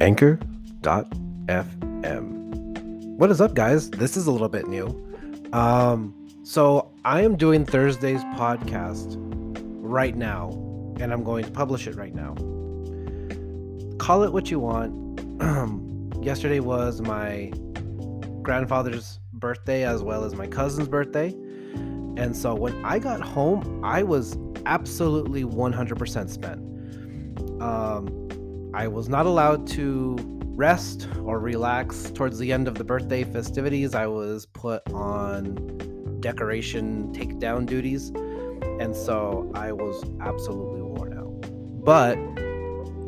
Anchor.fm. What is up, guys? This is a little bit new. Um, so I am doing Thursday's podcast right now, and I'm going to publish it right now. Call it what you want. Yesterday was my grandfather's birthday as well as my cousin's birthday. And so when I got home, I was absolutely 100% spent. Um, I was not allowed to rest or relax towards the end of the birthday festivities. I was put on decoration takedown duties. And so I was absolutely worn out. But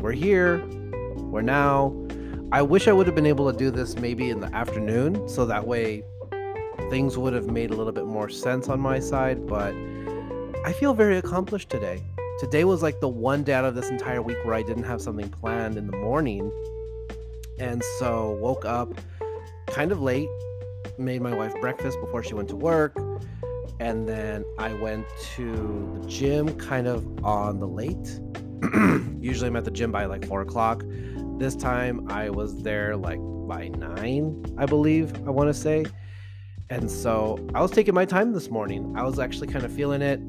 we're here. We're now. I wish I would have been able to do this maybe in the afternoon so that way things would have made a little bit more sense on my side, but I feel very accomplished today. Today was like the one day out of this entire week where I didn't have something planned in the morning. And so woke up kind of late, made my wife breakfast before she went to work, and then I went to the gym kind of on the late. Usually I'm at the gym by like four o'clock. This time I was there like by nine, I believe, I want to say. And so I was taking my time this morning. I was actually kind of feeling it.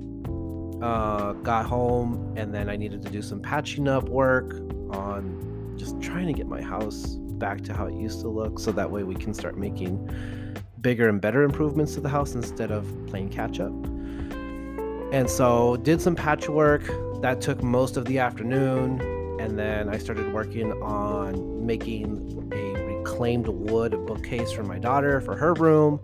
Uh, got home and then I needed to do some patching up work on just trying to get my house back to how it used to look so that way we can start making bigger and better improvements to the house instead of playing catch up. And so did some patchwork that took most of the afternoon and then I started working on making a reclaimed wood bookcase for my daughter for her room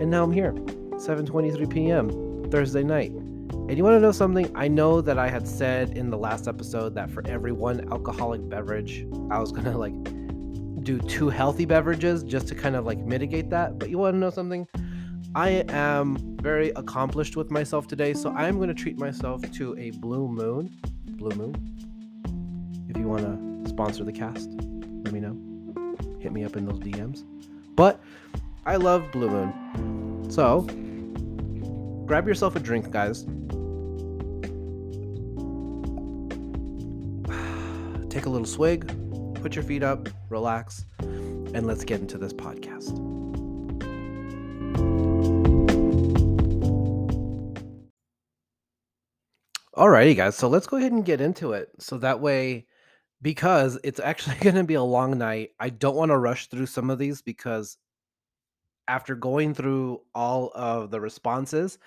and now I'm here, 7:23 p.m. Thursday night. And you want to know something? I know that I had said in the last episode that for every one alcoholic beverage, I was gonna like do two healthy beverages just to kind of like mitigate that. But you want to know something? I am very accomplished with myself today, so I am going to treat myself to a blue moon. Blue moon. If you want to sponsor the cast, let me know. Hit me up in those DMs. But I love Blue Moon. So, grab yourself a drink, guys. Take a little swig, put your feet up, relax, and let's get into this podcast. Alrighty, guys. So let's go ahead and get into it. So that way, because it's actually going to be a long night, I don't want to rush through some of these because after going through all of the responses,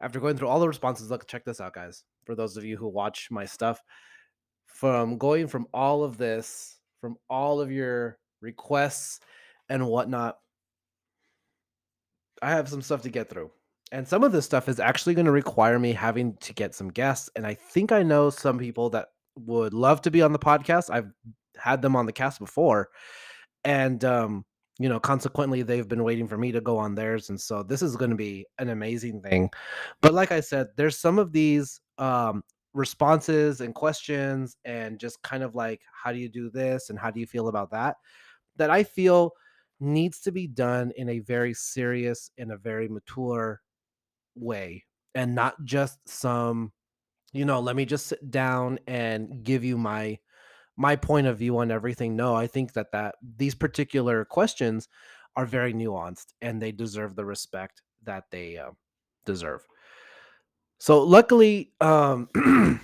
after going through all the responses, look, check this out, guys. For those of you who watch my stuff, from going from all of this, from all of your requests and whatnot, I have some stuff to get through. And some of this stuff is actually going to require me having to get some guests. And I think I know some people that would love to be on the podcast. I've had them on the cast before. And um, you know, consequently, they've been waiting for me to go on theirs. And so this is going to be an amazing thing. But like I said, there's some of these um, responses and questions, and just kind of like, how do you do this? And how do you feel about that? That I feel needs to be done in a very serious and a very mature way and not just some you know let me just sit down and give you my my point of view on everything. No, I think that that these particular questions are very nuanced and they deserve the respect that they uh, deserve. So luckily, um,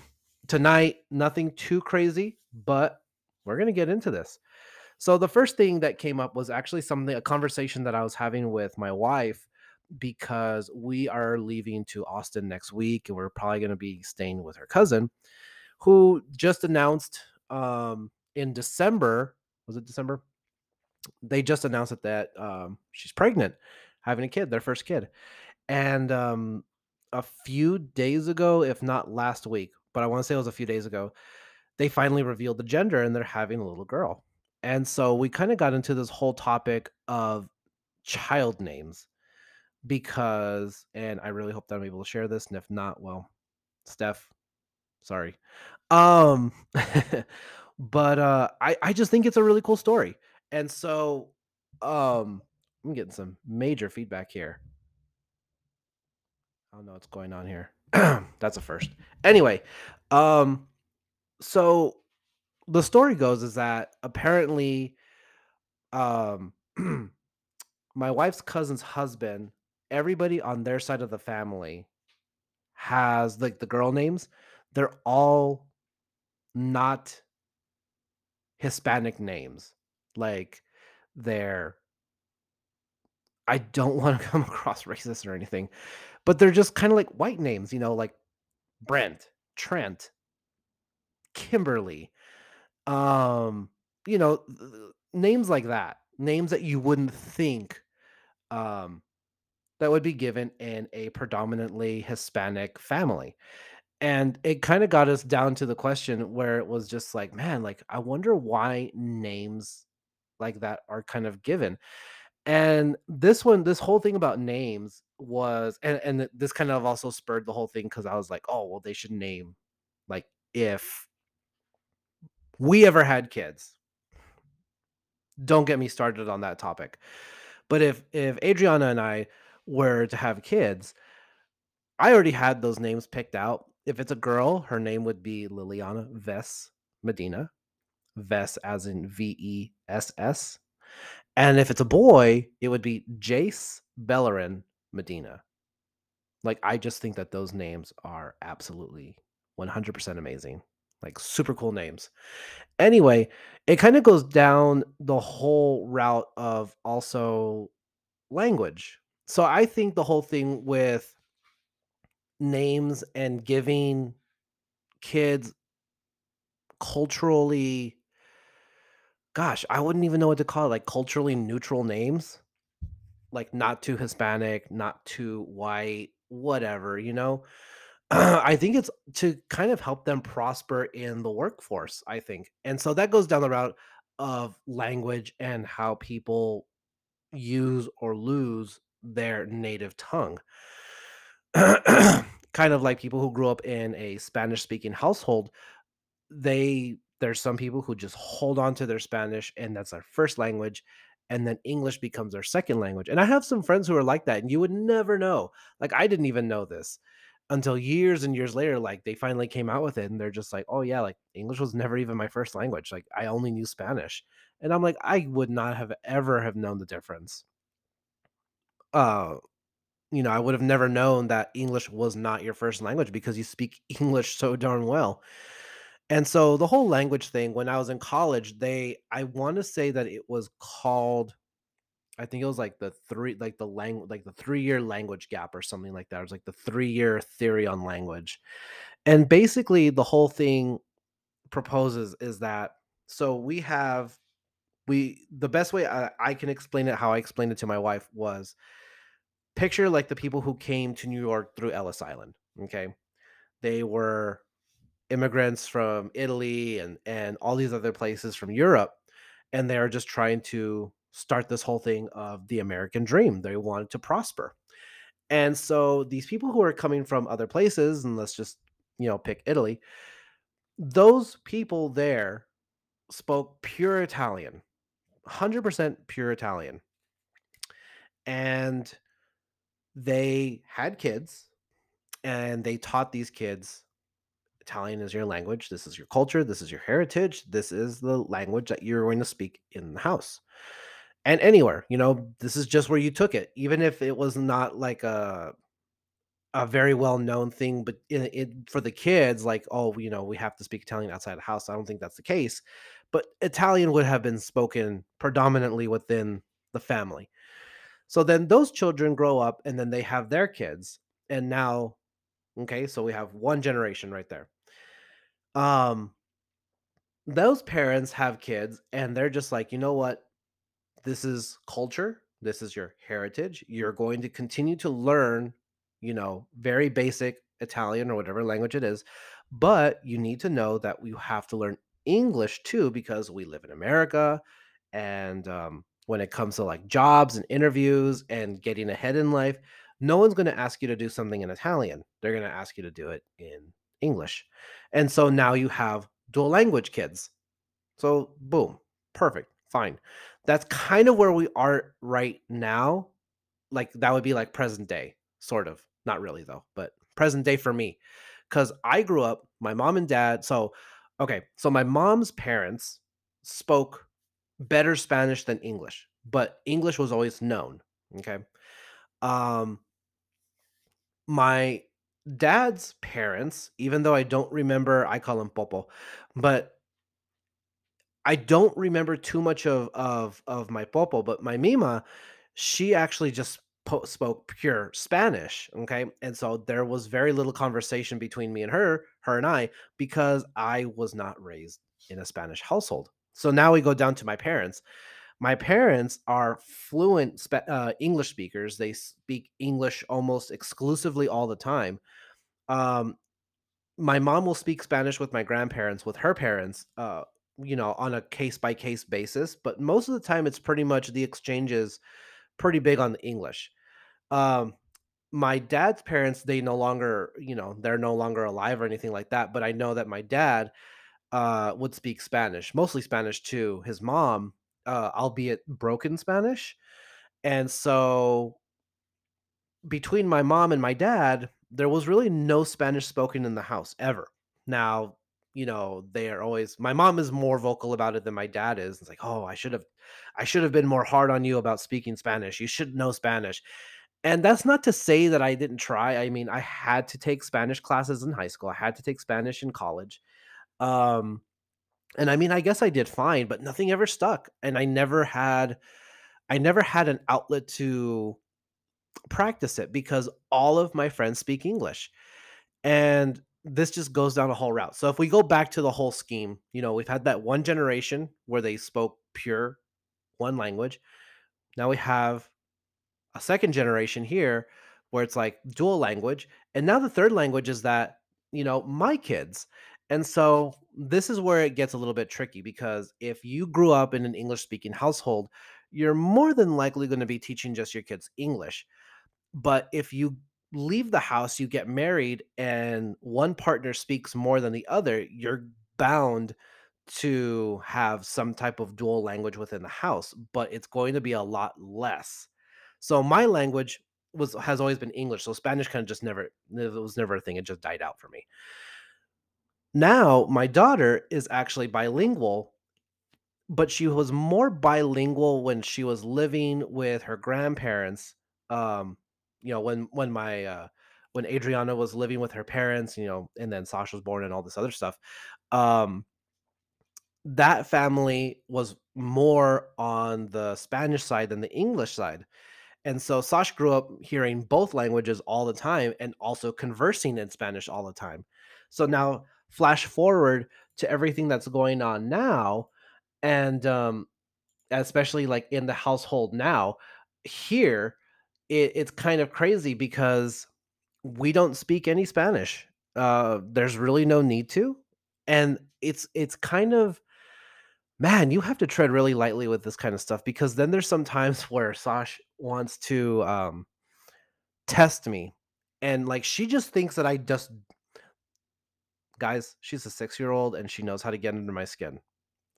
tonight nothing too crazy, but we're gonna get into this. So the first thing that came up was actually something a conversation that I was having with my wife because we are leaving to Austin next week and we're probably going to be staying with her cousin who just announced um, in December, was it December? They just announced that um, she's pregnant, having a kid, their first kid. And um, a few days ago, if not last week, but I want to say it was a few days ago, they finally revealed the gender and they're having a little girl. And so we kind of got into this whole topic of child names because, and I really hope that I'm able to share this. And if not, well, Steph, sorry. Um, but uh, I I just think it's a really cool story, and so um, I'm getting some major feedback here. I don't know what's going on here. That's a first. Anyway, um, so the story goes is that apparently um my wife's cousin's husband, everybody on their side of the family has like the girl names. They're all not Hispanic names. Like they're I don't want to come across racist or anything, but they're just kind of like white names, you know, like Brent, Trent, Kimberly, um, you know, names like that. Names that you wouldn't think um that would be given in a predominantly Hispanic family. And it kind of got us down to the question where it was just like, man, like I wonder why names like that are kind of given. And this one, this whole thing about names was, and, and this kind of also spurred the whole thing because I was like, oh, well, they should name like if we ever had kids. Don't get me started on that topic. But if if Adriana and I were to have kids, I already had those names picked out. If it's a girl, her name would be Liliana Vess Medina. Vess as in V E S S. And if it's a boy, it would be Jace Beleren Medina. Like I just think that those names are absolutely 100% amazing. Like super cool names. Anyway, it kind of goes down the whole route of also language. So I think the whole thing with names and giving kids culturally gosh, I wouldn't even know what to call it, like culturally neutral names, like not too Hispanic, not too white, whatever, you know? I think it's to kind of help them prosper in the workforce, I think. And so that goes down the route of language and how people use or lose their native tongue. kind of like people who grew up in a Spanish speaking household, they there's some people who just hold on to their Spanish and that's their first language and then English becomes their second language. And I have some friends who are like that and you would never know. Like I didn't even know this until years and years later like they finally came out with it and they're just like, "Oh yeah, like English was never even my first language. Like I only knew Spanish." And I'm like, "I would not have ever have known the difference." Uh you know, I would have never known that English was not your first language because you speak English so darn well. And so the whole language thing, when I was in college, they I want to say that it was called I think it was like the three like the lang like the three-year language gap or something like that. It was like the three-year theory on language. And basically the whole thing proposes is that so we have we the best way I, I can explain it how I explained it to my wife was picture like the people who came to New York through Ellis Island. Okay. They were immigrants from Italy and and all these other places from Europe, and they're just trying to start this whole thing of the American dream. They wanted to prosper. And so these people who are coming from other places, and let's just, you know, pick Italy, those people there spoke pure Italian, 100% pure Italian. And they had kids and they taught these kids Italian is your language. This is your culture. This is your heritage. This is the language that you're going to speak in the house and anywhere. You know, this is just where you took it, even if it was not like a a very well known thing. But it, it for the kids, like, oh, you know, we have to speak Italian outside the house. I don't think that's the case. But Italian would have been spoken predominantly within the family. So then those children grow up, and then they have their kids, and now, okay, so we have one generation right there. Um, those parents have kids, and they're just like, you know what? this is culture this is your heritage you're going to continue to learn you know very basic italian or whatever language it is but you need to know that you have to learn english too because we live in america and um, when it comes to like jobs and interviews and getting ahead in life no one's going to ask you to do something in italian they're going to ask you to do it in english and so now you have dual language kids so boom perfect fine that's kind of where we are right now. Like that would be like present day, sort of. Not really though, but present day for me. Cuz I grew up, my mom and dad, so Okay, so my mom's parents spoke better Spanish than English, but English was always known, okay? Um, my dad's parents, even though I don't remember I call him Popo, but I don't remember too much of of of my Popo, but my Mima, she actually just po spoke pure Spanish, okay? And so there was very little conversation between me and her, her and I, because I was not raised in a Spanish household. So now we go down to my parents. My parents are fluent spa uh, English speakers. They speak English almost exclusively all the time. Um, my mom will speak Spanish with my grandparents, with her parents, uh, you know, on a case by case basis, but most of the time it's pretty much the exchange is pretty big on the English. Um, my dad's parents, they no longer, you know, they're no longer alive or anything like that, but I know that my dad uh would speak Spanish, mostly Spanish too. His mom, uh, albeit broken Spanish. And so between my mom and my dad, there was really no Spanish spoken in the house ever. Now, you know, they are always my mom is more vocal about it than my dad is. It's like, "Oh, I should have I should have been more hard on you about speaking Spanish. You should know Spanish." And that's not to say that I didn't try. I mean, I had to take Spanish classes in high school. I had to take Spanish in college. Um, and I mean, I guess I did fine, but nothing ever stuck. And I never had I never had an outlet to practice it because all of my friends speak English. And this just goes down a whole route. So if we go back to the whole scheme, you know, we've had that one generation where they spoke pure one language. Now we have a second generation here where it's like dual language. And now the third language is that, you know, my kids. And so this is where it gets a little bit tricky because if you grew up in an English speaking household, you're more than likely going to be teaching just your kids English but if you leave the house, you get married, and one partner speaks more than the other, you're bound to have some type of dual language within the house, but it's going to be a lot less. So my language was has always been English. So Spanish kind of just never it was never a thing. It just died out for me. Now my daughter is actually bilingual but she was more bilingual when she was living with her grandparents, um, you know, when when my, uh when Adriana was living with her parents, you know, and then Sasha was born and all this other stuff, um, that family was more on the Spanish side than the English side, and so Sasha grew up hearing both languages all the time and also conversing in Spanish all the time. So now flash forward to everything that's going on now, and, um especially like in the household now here it, it's kind of crazy because we don't speak any spanish uh there's really no need to and it's it's kind of man you have to tread really lightly with this kind of stuff because then there's some times where sash wants to um test me and like she just thinks that i just guys she's a six year old and she knows how to get under my skin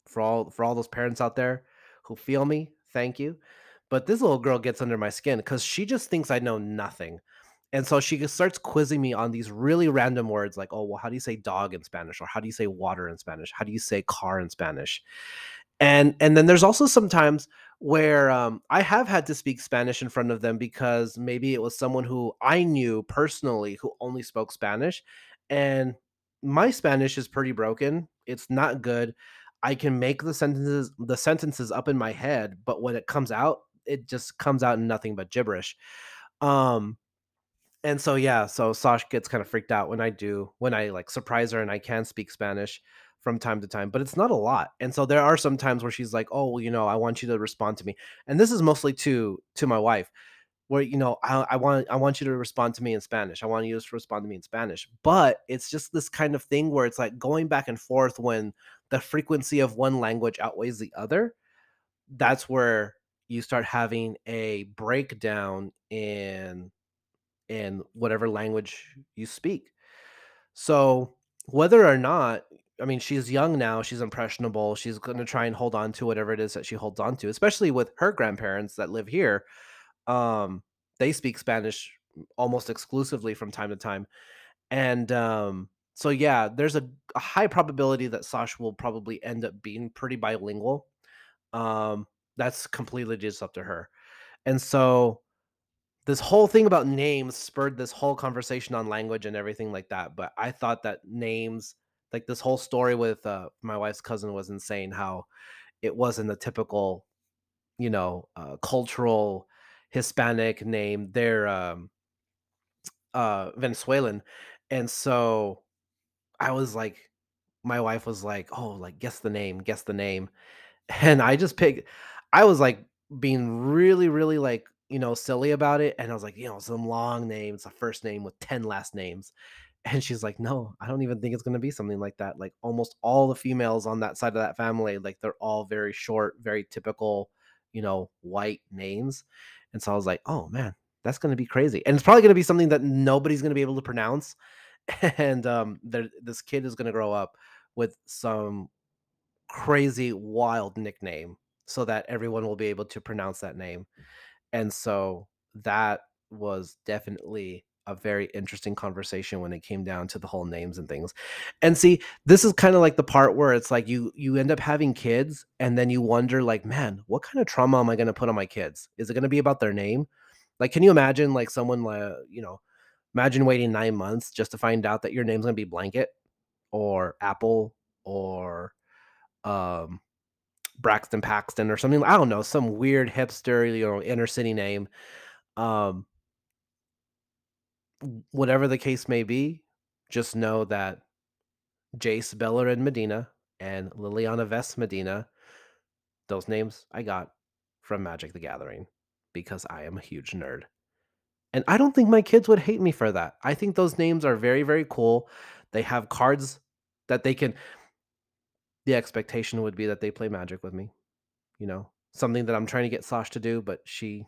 for all for all those parents out there who feel me, thank you. But this little girl gets under my skin because she just thinks I know nothing. And so she starts quizzing me on these really random words like, oh, well, how do you say dog in Spanish? Or how do you say water in Spanish? How do you say car in Spanish? And and then there's also sometimes where um, I have had to speak Spanish in front of them because maybe it was someone who I knew personally who only spoke Spanish, and my Spanish is pretty broken. It's not good. I can make the sentences the sentences up in my head, but when it comes out, it just comes out in nothing but gibberish. Um, and so yeah, so Sash gets kind of freaked out when I do when I like surprise her and I can speak Spanish from time to time, but it's not a lot. And so there are some times where she's like, "Oh, well, you know, I want you to respond to me." And this is mostly to to my wife, where you know, I, I want I want you to respond to me in Spanish. I want you to respond to me in Spanish. But it's just this kind of thing where it's like going back and forth when the frequency of one language outweighs the other. That's where you start having a breakdown in in whatever language you speak. So whether or not, I mean, she's young now, she's impressionable, she's going to try and hold on to whatever it is that she holds on to, especially with her grandparents that live here. Um, they speak Spanish almost exclusively from time to time. And um, so yeah, there's a, a high probability that Sasha will probably end up being pretty bilingual. Um, that's completely just up to her. And so this whole thing about names spurred this whole conversation on language and everything like that. But I thought that names, like this whole story with uh, my wife's cousin, was insane. How it wasn't a typical, you know, uh, cultural Hispanic name. They're um, uh, Venezuelan, and so I was like, my wife was like, "Oh, like guess the name, guess the name," and I just picked. I was like being really, really like you know silly about it, and I was like, you know, some long name, it's a first name with ten last names, and she's like, "No, I don't even think it's gonna be something like that." Like almost all the females on that side of that family, like they're all very short, very typical, you know, white names, and so I was like, "Oh man." That's gonna be crazy, and it's probably gonna be something that nobody's gonna be able to pronounce, and um, this kid is going to grow up with some crazy, wild nickname, so that everyone will be able to pronounce that name. And so that was definitely a very interesting conversation when it came down to the whole names and things. And see, this is kind of like the part where it's like you you end up having kids and then you wonder like, man, what kind of trauma am I going to put on my kids? Is it going to be about their name? Like can you imagine like someone like, you know, Imagine waiting 9 months just to find out that your name's gonna be Blanket or Apple or, um, Braxton Paxton or something. I don't know, some weird hipster, you know, inner city name. Um whatever the case may be, just know that Jace Beleren Medina and Liliana Vess Medina, those names I got from Magic the Gathering because I am a huge nerd. And I don't think my kids would hate me for that. I think those names are very, very cool. They have cards that they can the expectation would be that they play Magic with me, you know? Something that I'm trying to get Sash to do, but she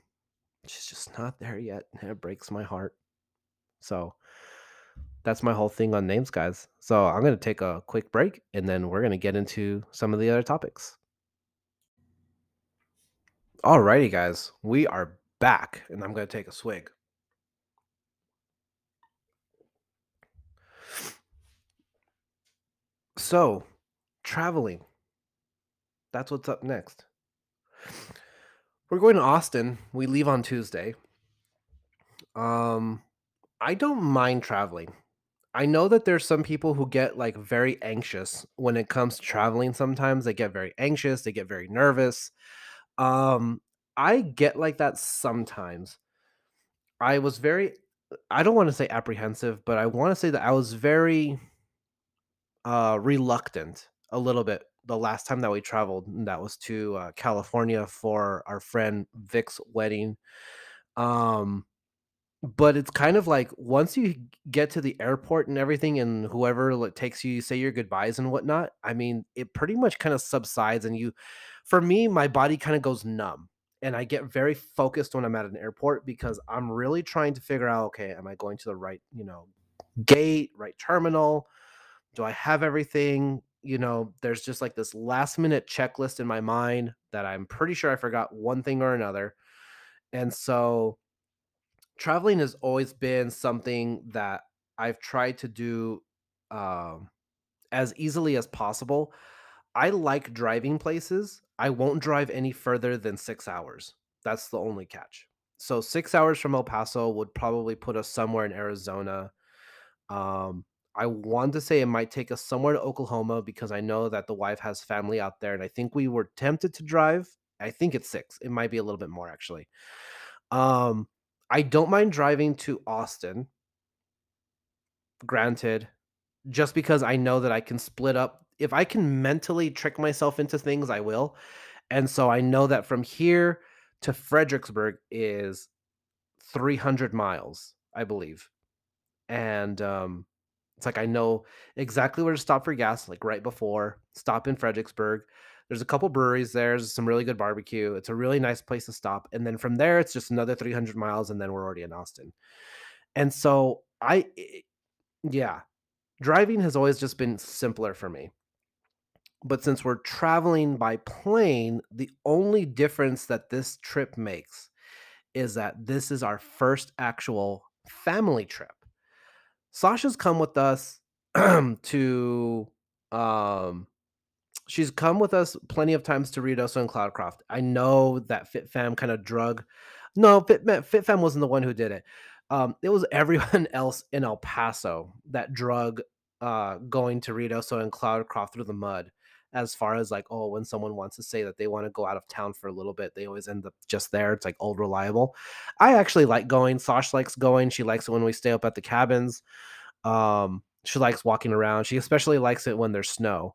she's just not there yet, it breaks my heart. So, that's my whole thing on names, guys. So, I'm gonna take a quick break, and then we're gonna get into some of the other topics. Alrighty, guys, we are back, and I'm gonna take a swig. So, traveling. That's what's up next. We're going to Austin. We leave on Tuesday. Um, I don't mind traveling. I know that there's some people who get like very anxious when it comes to traveling sometimes. They get very anxious, they get very nervous. Um, I get like that sometimes. I was very I don't want to say apprehensive, but I want to say that I was very uh, reluctant a little bit the last time that we traveled, and that was to uh, California for our friend Vic's wedding. Um, but it's kind of like once you get to the airport and everything, and whoever takes you, you say your goodbyes and whatnot. I mean, it pretty much kind of subsides, and you, for me, my body kind of goes numb, and I get very focused when I'm at an airport because I'm really trying to figure out, okay, am I going to the right, you know, gate, right terminal? do I have everything? You know, there's just like this last minute checklist in my mind that I'm pretty sure I forgot one thing or another. And so traveling has always been something that I've tried to do um, as easily as possible. I like driving places. I won't drive any further than six hours. That's the only catch. So six hours from El Paso would probably put us somewhere in Arizona. Um, I want to say it might take us somewhere to Oklahoma because I know that the wife has family out there, and I think we were tempted to drive. I think it's six. It might be a little bit more actually. Um, I don't mind driving to Austin. Granted, just because I know that I can split up. If I can mentally trick myself into things, I will. And so I know that from here to Fredericksburg is 300 miles, I believe. And um it's like I know exactly where to stop for gas, like right before. Stop in Fredericksburg. There's a couple breweries there. There's some really good barbecue. It's a really nice place to stop. And then from there, it's just another 300 miles, and then we're already in Austin. And so I, yeah, driving has always just been simpler for me. But since we're traveling by plane, the only difference that this trip makes is that this is our first actual family trip. Sasha's come with us to um she's come with us plenty of times to Ruidoso and Cloudcroft. I know that FitFam kind of drug. No, Fit, FitFam wasn't the one who did it. Um, it was everyone else in El Paso that drug uh, going to Ruidoso and Cloudcroft through the mud. As far as like, oh, when someone wants to say that they want to go out of town for a little bit, they always end up just there. It's like old reliable. I actually like going. Sosh likes going. She likes it when we stay up at the cabins. Um, she likes walking around. She especially likes it when there's snow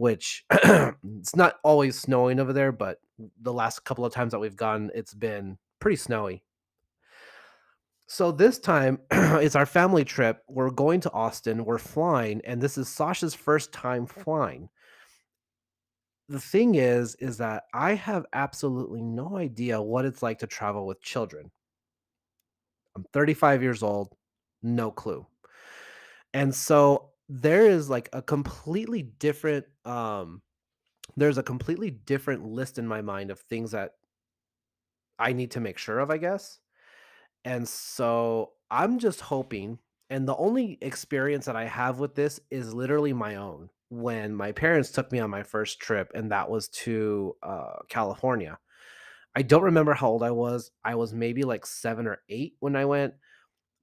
which it's not always snowing over there, but the last couple of times that we've gone, it's been pretty snowy. So this time it's our family trip. We're going to Austin. We're flying, and this is Sasha's first time mm. flying. The thing is, is that I have absolutely no idea what it's like to travel with children. I'm 35 years old, no clue. And so there is like a completely different um there's a completely different list in my mind of things that I need to make sure of, I guess. And so I'm just hoping and the only experience that I have with this is literally my own. When my parents took me on my first trip and that was to uh California. I don't remember how old I was. I was maybe like 7 or 8 when I went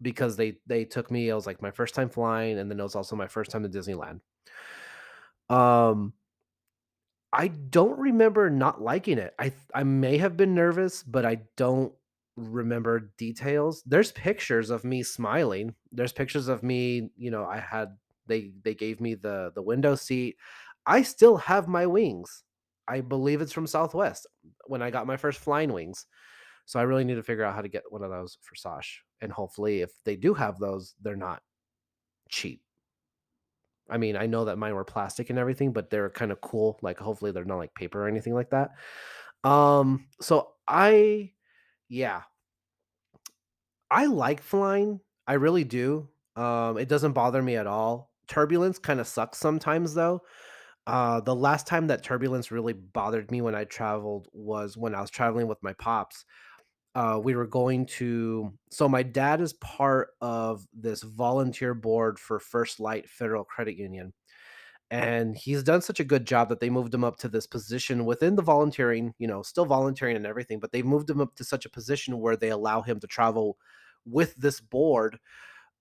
because they they took me. It was like my first time flying, and then it was also my first time to Disneyland. Um, I don't remember not liking it. I I may have been nervous, but I don't remember details. There's pictures of me smiling. There's pictures of me, you know, I had they they gave me the the window seat. I still have my wings. I believe it's from Southwest when I got my first flying wings. So I really need to figure out how to get one of those for Sosh. And hopefully, if they do have those, they're not cheap. I mean, I know that mine were plastic and everything, but they're kind of cool. Like, hopefully, they're not like paper or anything like that. Um, so I, yeah, I like flying. I really do. Um, it doesn't bother me at all. Turbulence kind of sucks sometimes, though. Uh, the last time that turbulence really bothered me when I traveled was when I was traveling with my pops uh, we were going to so my dad is part of this volunteer board for first light federal credit union and he's done such a good job that they moved him up to this position within the volunteering you know still volunteering and everything but they moved him up to such a position where they allow him to travel with this board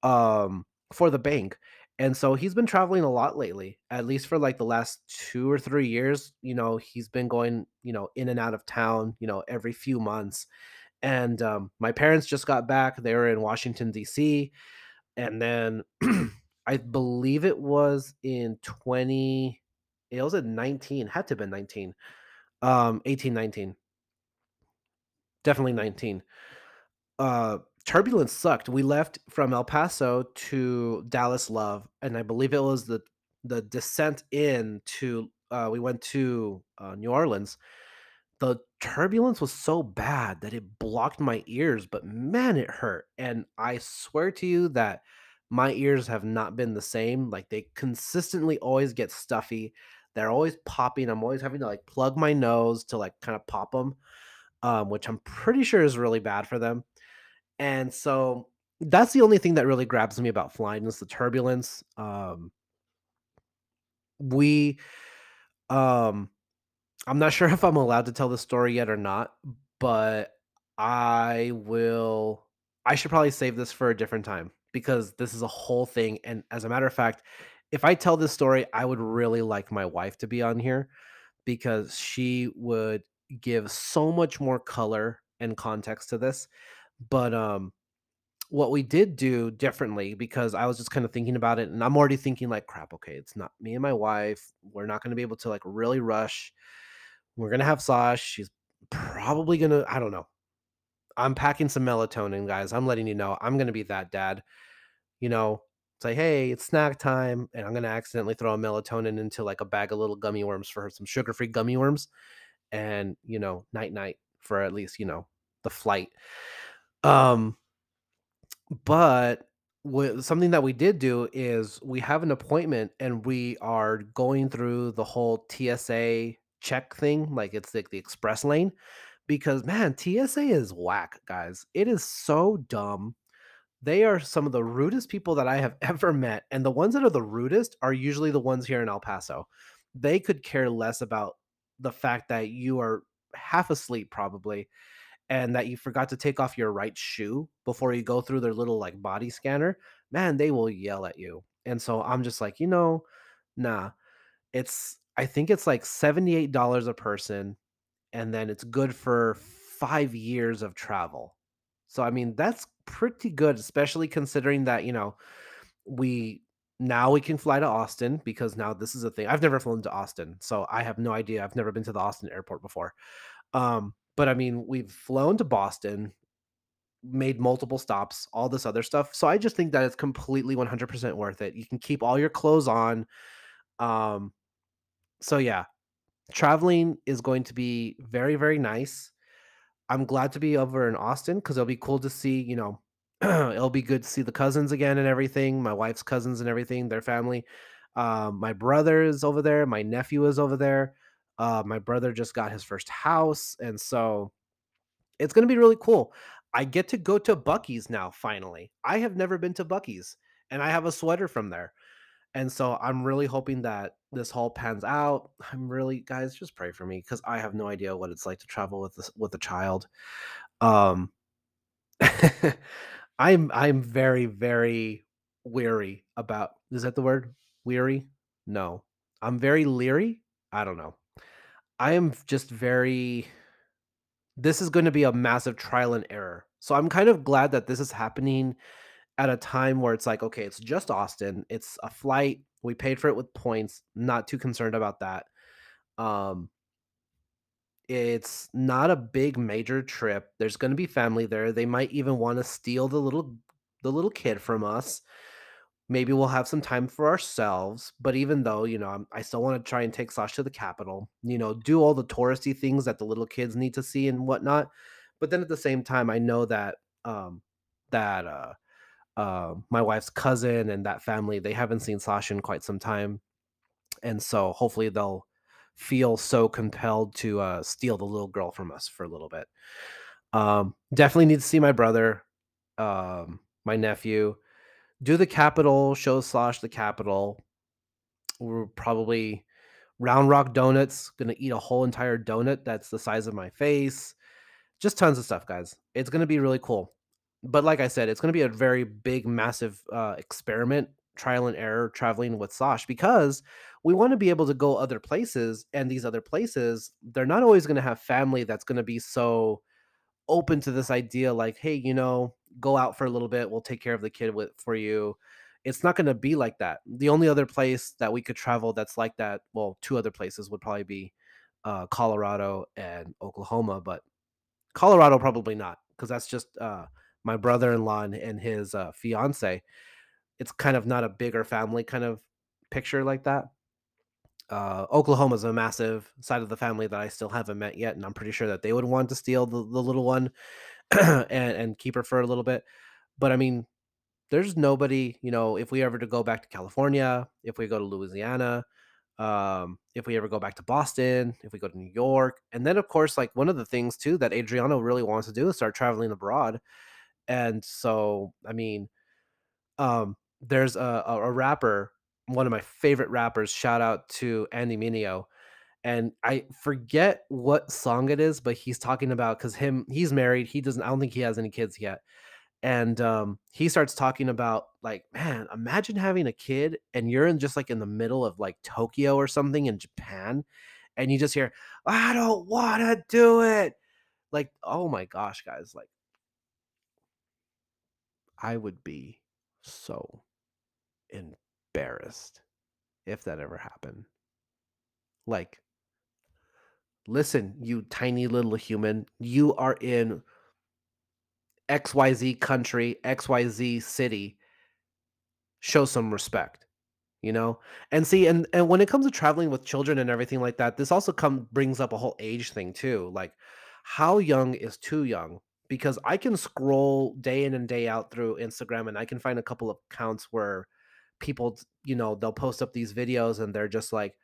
um, for the bank and so he's been traveling a lot lately at least for like the last two or three years you know he's been going you know in and out of town you know every few months and um, my parents just got back. They were in Washington D.C. and then I believe it was in 20 it was in 19 had to have been 19 um 18 19 definitely 19 uh turbulence sucked we left from el paso to dallas love and i believe it was the the descent in to uh we went to uh, new orleans the turbulence was so bad that it blocked my ears, but man, it hurt. And I swear to you that my ears have not been the same. Like they consistently always get stuffy. They're always popping. I'm always having to like plug my nose to like kind of pop them, um, which I'm pretty sure is really bad for them. And so that's the only thing that really grabs me about flying is the turbulence. Um, we um I'm not sure if I'm allowed to tell the story yet or not, but I will I should probably save this for a different time because this is a whole thing and as a matter of fact, if I tell this story, I would really like my wife to be on here because she would give so much more color and context to this. But um what we did do differently because I was just kind of thinking about it and I'm already thinking like crap, okay, it's not me and my wife. We're not going to be able to like really rush we're gonna have Sash. She's probably gonna. I don't know. I'm packing some melatonin, guys. I'm letting you know. I'm gonna be that dad. You know, say, hey, it's snack time, and I'm gonna accidentally throw a melatonin into like a bag of little gummy worms for her, some sugar-free gummy worms, and you know, night night for at least you know the flight. Um, but something that we did do is we have an appointment and we are going through the whole TSA check thing, like it's like the express lane, because man, TSA is whack, guys. It is so dumb. They are some of the rudest people that I have ever met, and the ones that are the rudest are usually the ones here in El Paso. They could care less about the fact that you are half asleep probably and that you forgot to take off your right shoe before you go through their little like body scanner. Man, they will yell at you. And so I'm just like, you know, nah. It's I think it's like $78 a person and then it's good for 5 years of travel. So I mean, that's pretty good especially considering that, you know, we now we can fly to Austin because now this is a thing. I've never flown to Austin, so I have no idea. I've never been to the Austin airport before. Um, but I mean, we've flown to Boston, made multiple stops, all this other stuff. So I just think that it's completely 100% worth it. You can keep all your clothes on. Um, so yeah, traveling is going to be very, very nice. I'm glad to be over in Austin because it'll be cool to see, you know, it'll be good to see the cousins again and everything, my wife's cousins and everything, their family. Um, my brother is over there, my nephew is over there. Uh, my brother just got his first house, and so it's gonna be really cool. I get to go to Buc-ee's now, finally. I have never been to Buc-ee's, and I have a sweater from there. And so I'm really hoping that this whole pans out. I'm really guys, just pray for me because I have no idea what it's like to travel with this with a child. Um I'm I'm very, very weary about is that the word? Weary? No. I'm very leery? I don't know. I am just very this is gonna be a massive trial and error. So I'm kind of glad that this is happening at a time where it's like, okay, it's just Austin. It's a flight. We paid for it with points. Not too concerned about that. Um, it's not a big major trip. There's going to be family there. They might even want to steal the little the little kid from us. Maybe we'll have some time for ourselves. But even though, you know, I'm, I still want to try and take Sasha to the capital, you know, do all the touristy things that the little kids need to see and whatnot. But then at the same time, I know that um that uh uh, my wife's cousin and that family they haven't seen Sasha in quite some time, and so hopefully they'll feel so compelled to uh, steal the little girl from us for a little bit. Um, definitely need to see my brother, um, my nephew, do the capital show slash the capital. We're probably Round Rock Donuts. Gonna eat a whole entire donut that's the size of my face. Just tons of stuff, guys. It's gonna be really cool but like I said, it's going to be a very big, massive uh, experiment, trial and error traveling with Sosh because we want to be able to go other places. And these other places, they're not always going to have family that's going to be so open to this idea like, hey, you know, go out for a little bit. We'll take care of the kid with, for you. It's not going to be like that. The only other place that we could travel that's like that, well, two other places would probably be uh, Colorado and Oklahoma, but Colorado probably not because that's just uh, my brother-in-law and, and his uh, fiance. It's kind of not a bigger family kind of picture like that. Uh, Oklahoma's a massive side of the family that I still haven't met yet, and I'm pretty sure that they would want to steal the, the little one and, and keep her for a little bit. But I mean, there's nobody, you know, if we ever to go back to California, if we go to Louisiana, um, if we ever go back to Boston, if we go to New York, and then of course, like one of the things too that Adriana really wants to do is start traveling abroad. And so, I mean, um, there's a, a, rapper, one of my favorite rappers. Shout out to Andy Mineo. and I forget what song it is, but he's talking about because him he's married. He doesn't. I don't think he has any kids yet. And um, he starts talking about like, man, imagine having a kid and you're in just like in the middle of like Tokyo or something in Japan, and you just hear, I don't want to do it. Like, oh my gosh, guys, like I would be so embarrassed if that ever happened. Like, listen, you tiny little human, you are in XYZ country, XYZ city. Show some respect, you know? And see, and, and when it comes to traveling with children and everything like that, this also come brings up a whole age thing too. Like, how young is too young? Because I can scroll day in and day out through Instagram and I can find a couple of accounts where people, you know, they'll post up these videos and they're just like,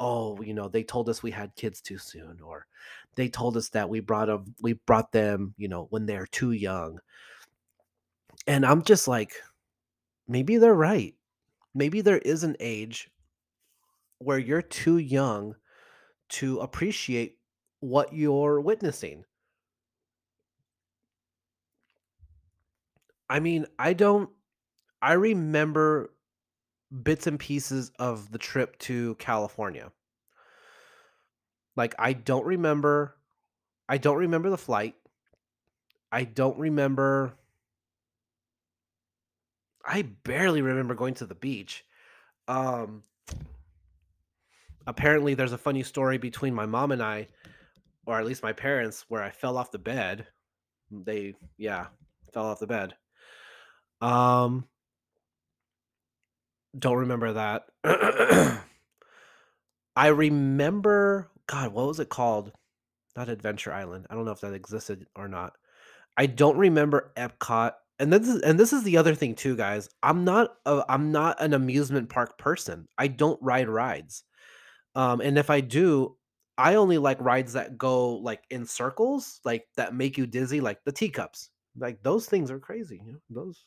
oh, you know, they told us we had kids too soon, or they told us that we brought them, we brought them, you know, when they're too young. And I'm just like, maybe they're right. Maybe there is an age where you're too young to appreciate what you're witnessing. I mean, I don't I remember bits and pieces of the trip to California. Like I don't remember I don't remember the flight. I don't remember I barely remember going to the beach. Um apparently there's a funny story between my mom and I or at least my parents where I fell off the bed. They yeah, fell off the bed. Um don't remember that. I remember God, what was it called? Not Adventure Island. I don't know if that existed or not. I don't remember Epcot. And this is and this is the other thing too, guys. I'm not a, I'm not an amusement park person. I don't ride rides. Um, and if I do, I only like rides that go like in circles, like that make you dizzy, like the teacups. Like those things are crazy. You know, those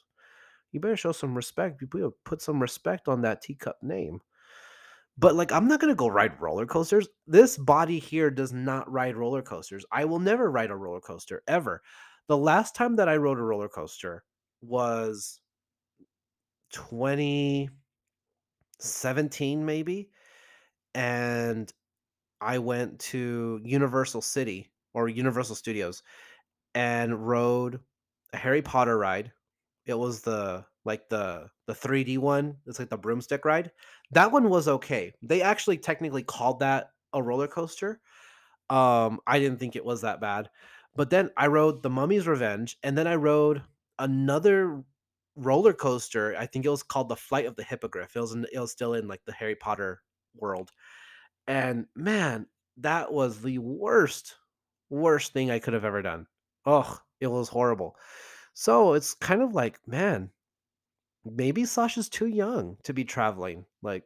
you better show some respect. You put some respect on that teacup name. But like, I'm not gonna go ride roller coasters. This body here does not ride roller coasters. I will never ride a roller coaster ever. The last time that I rode a roller coaster was 2017, maybe. And I went to Universal City or Universal Studios and rode a Harry Potter ride. It was the like the the 3D one. It's like the broomstick ride. That one was okay. They actually technically called that a roller coaster. Um, I didn't think it was that bad. But then I rode the Mummy's Revenge, and then I rode another roller coaster. I think it was called the Flight of the Hippogriff. It was in, it was still in like the Harry Potter world. And man, that was the worst, worst thing I could have ever done. Oh, it was horrible. So it's kind of like, man, maybe Sasha's too young to be traveling. Like,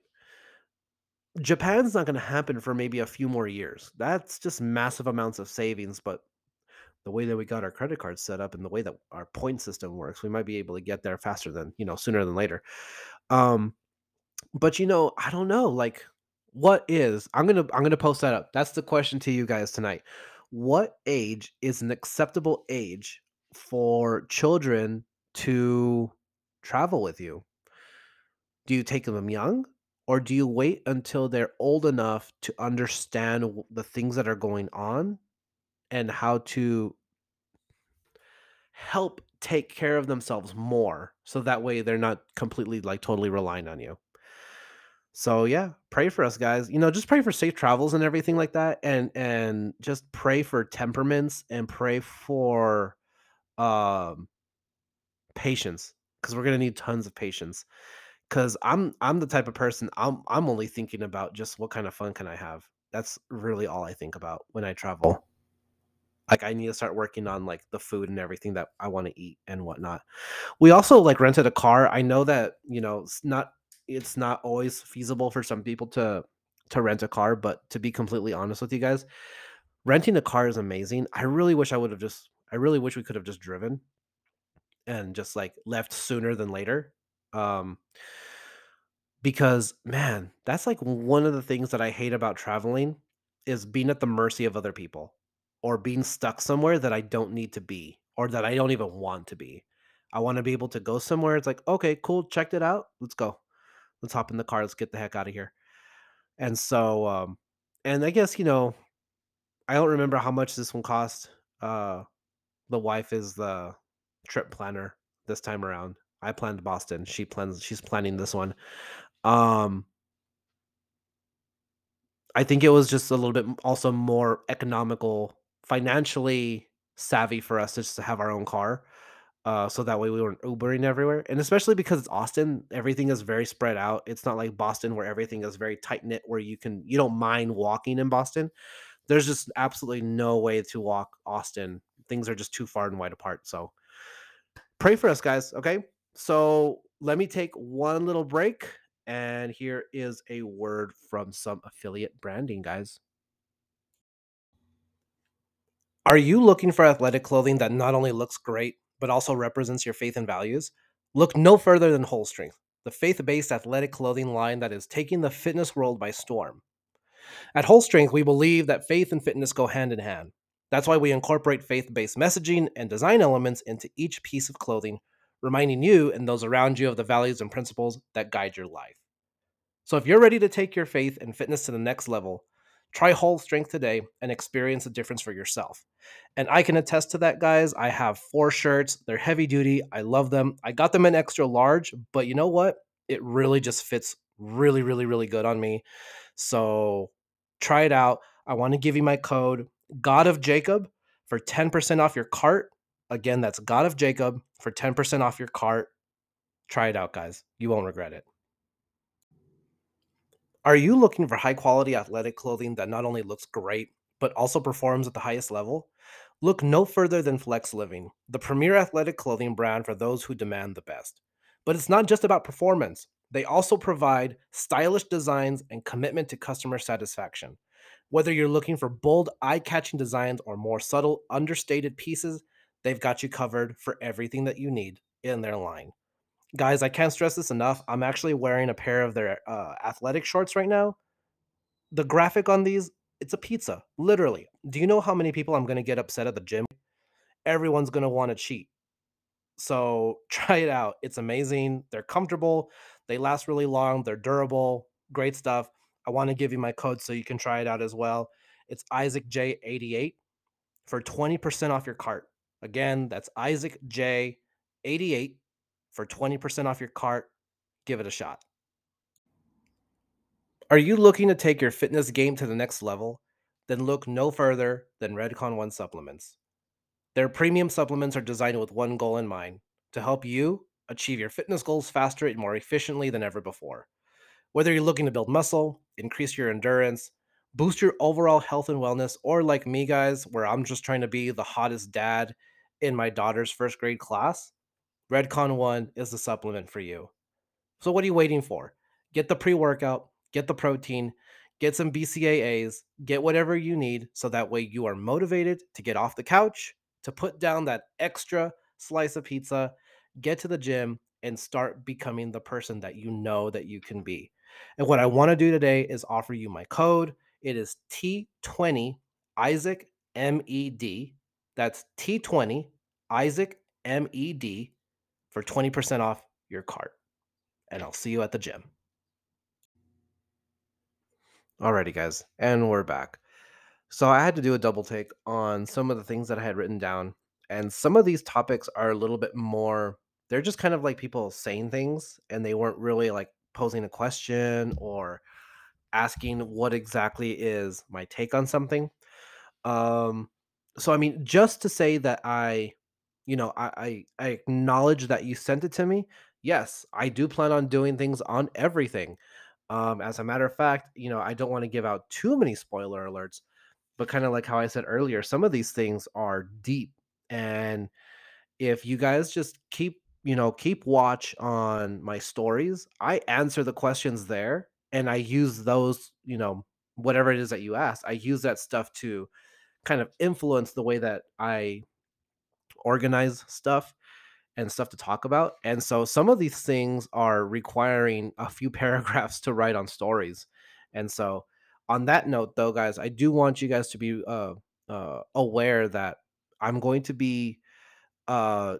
Japan's not going to happen for maybe a few more years. That's just massive amounts of savings. But the way that we got our credit card set up and the way that our point system works, we might be able to get there faster than, you know, sooner than later. Um, but you know, I don't know. Like, what is I'm gonna I'm gonna post that up. That's the question to you guys tonight. What age is an acceptable age for children to travel with you? Do you take them young? Or do you wait until they're old enough to understand the things that are going on and how to help take care of themselves more so that way they're not completely like totally relying on you? So yeah, pray for us guys. You know, just pray for safe travels and everything like that and and just pray for temperaments and pray for um patience because we're to need tons of patience cuz I'm I'm the type of person I'm I'm only thinking about just what kind of fun can I have. That's really all I think about when I travel. Like I need to start working on like the food and everything that I want to eat and whatnot. We also like rented a car. I know that, you know, it's not it's not always feasible for some people to to rent a car, but to be completely honest with you guys, renting a car is amazing. I really wish I would have just I really wish we could have just driven and just like left sooner than later. Um because man, that's like one of the things that I hate about traveling is being at the mercy of other people or being stuck somewhere that I don't need to be or that I don't even want to be. I want to be able to go somewhere. It's like, okay, cool, checked it out. Let's go. Let's hop in the car. Let's get the heck out of here. And so, um, and I guess, you know, I don't remember how much this one cost. Uh, the wife is the trip planner this time around. I planned Boston. She plans, she's planning this one. Um, I think it was just a little bit also more economical, financially savvy for us to just have our own car. Uh, so that way we weren't Ubering everywhere. And especially because it's Austin, everything is very spread out. It's not like Boston where everything is very tight knit where you can you don't mind walking in Boston. There's just absolutely no way to walk Austin. Things are just too far and wide apart. So pray for us, guys. Okay. So let me take one little break. And here is a word from some affiliate branding, guys. Are you looking for athletic clothing that not only looks great, but also represents your faith and values, look no further than Holstrength, the faith based athletic clothing line that is taking the fitness world by storm. At Holstrength, we believe that faith and fitness go hand in hand. That's why we incorporate faith based messaging and design elements into each piece of clothing, reminding you and those around you of the values and principles that guide your life. So if you're ready to take your faith and fitness to the next level, try Holstrength today and experience the difference for yourself. And I can attest to that, guys. I have four shirts. They're heavy duty. I love them. I got them in extra large, but you know what? It really just fits really, really, really good on me. So try it out. I want to give you my code God of Jacob for 10% off your cart. Again, that's God of Jacob for 10% off your cart. Try it out, guys. You won't regret it. Are you looking for high quality athletic clothing that not only looks great, but also performs at the highest level? Look no further than Flex Living, the premier athletic clothing brand for those who demand the best. But it's not just about performance, they also provide stylish designs and commitment to customer satisfaction. Whether you're looking for bold, eye catching designs or more subtle, understated pieces, they've got you covered for everything that you need in their line guys, I can't stress this enough. I'm actually wearing a pair of their uh, athletic shorts right now. The graphic on these, it's a pizza, literally. Do you know how many people I'm going to get upset at the gym? Everyone's going to want to cheat. So try it out. It's amazing. They're comfortable. They last really long. They're durable. Great stuff. I want to give you my code so you can try it out as well. It's Isaac J88 for 20% off your cart. Again, that's Isaac J88 for 20% off your cart. Give it a shot. Are you looking to take your fitness game to the next level? Then look no further than Redcon One supplements. Their premium supplements are designed with one goal in mind to help you achieve your fitness goals faster and more efficiently than ever before. Whether you're looking to build muscle, increase your endurance, boost your overall health and wellness, or like me, guys, where I'm just trying to be the hottest dad in my daughter's first grade class, Redcon One is the supplement for you. So what are you waiting for? Get the pre-workout, get the protein, get some BCAAs, get whatever you need so that way you are motivated to get off the couch, to put down that extra slice of pizza, get to the gym and start becoming the person that you know that you can be. And what I want to do today is offer you my code. It is T20 Isaac MED. That's T20 Isaac MED for 20% off your cart. And I'll see you at the gym. Alrighty, guys, and we're back. So I had to do a double take on some of the things that I had written down. And some of these topics are a little bit more, they're just kind of like people saying things and they weren't really like posing a question or asking what exactly is my take on something. Um, so I mean, just to say that I you know, I, I I acknowledge that you sent it to me. Yes, I do plan on doing things on everything. Um, as a matter of fact, you know, I don't want to give out too many spoiler alerts, but kind of like how I said earlier, some of these things are deep. And if you guys just keep, you know, keep watch on my stories, I answer the questions there and I use those, you know, whatever it is that you ask, I use that stuff to kind of influence the way that I organize stuff and stuff to talk about. And so some of these things are requiring a few paragraphs to write on stories. And so on that note though guys, I do want you guys to be uh, uh, aware that I'm going to be uh,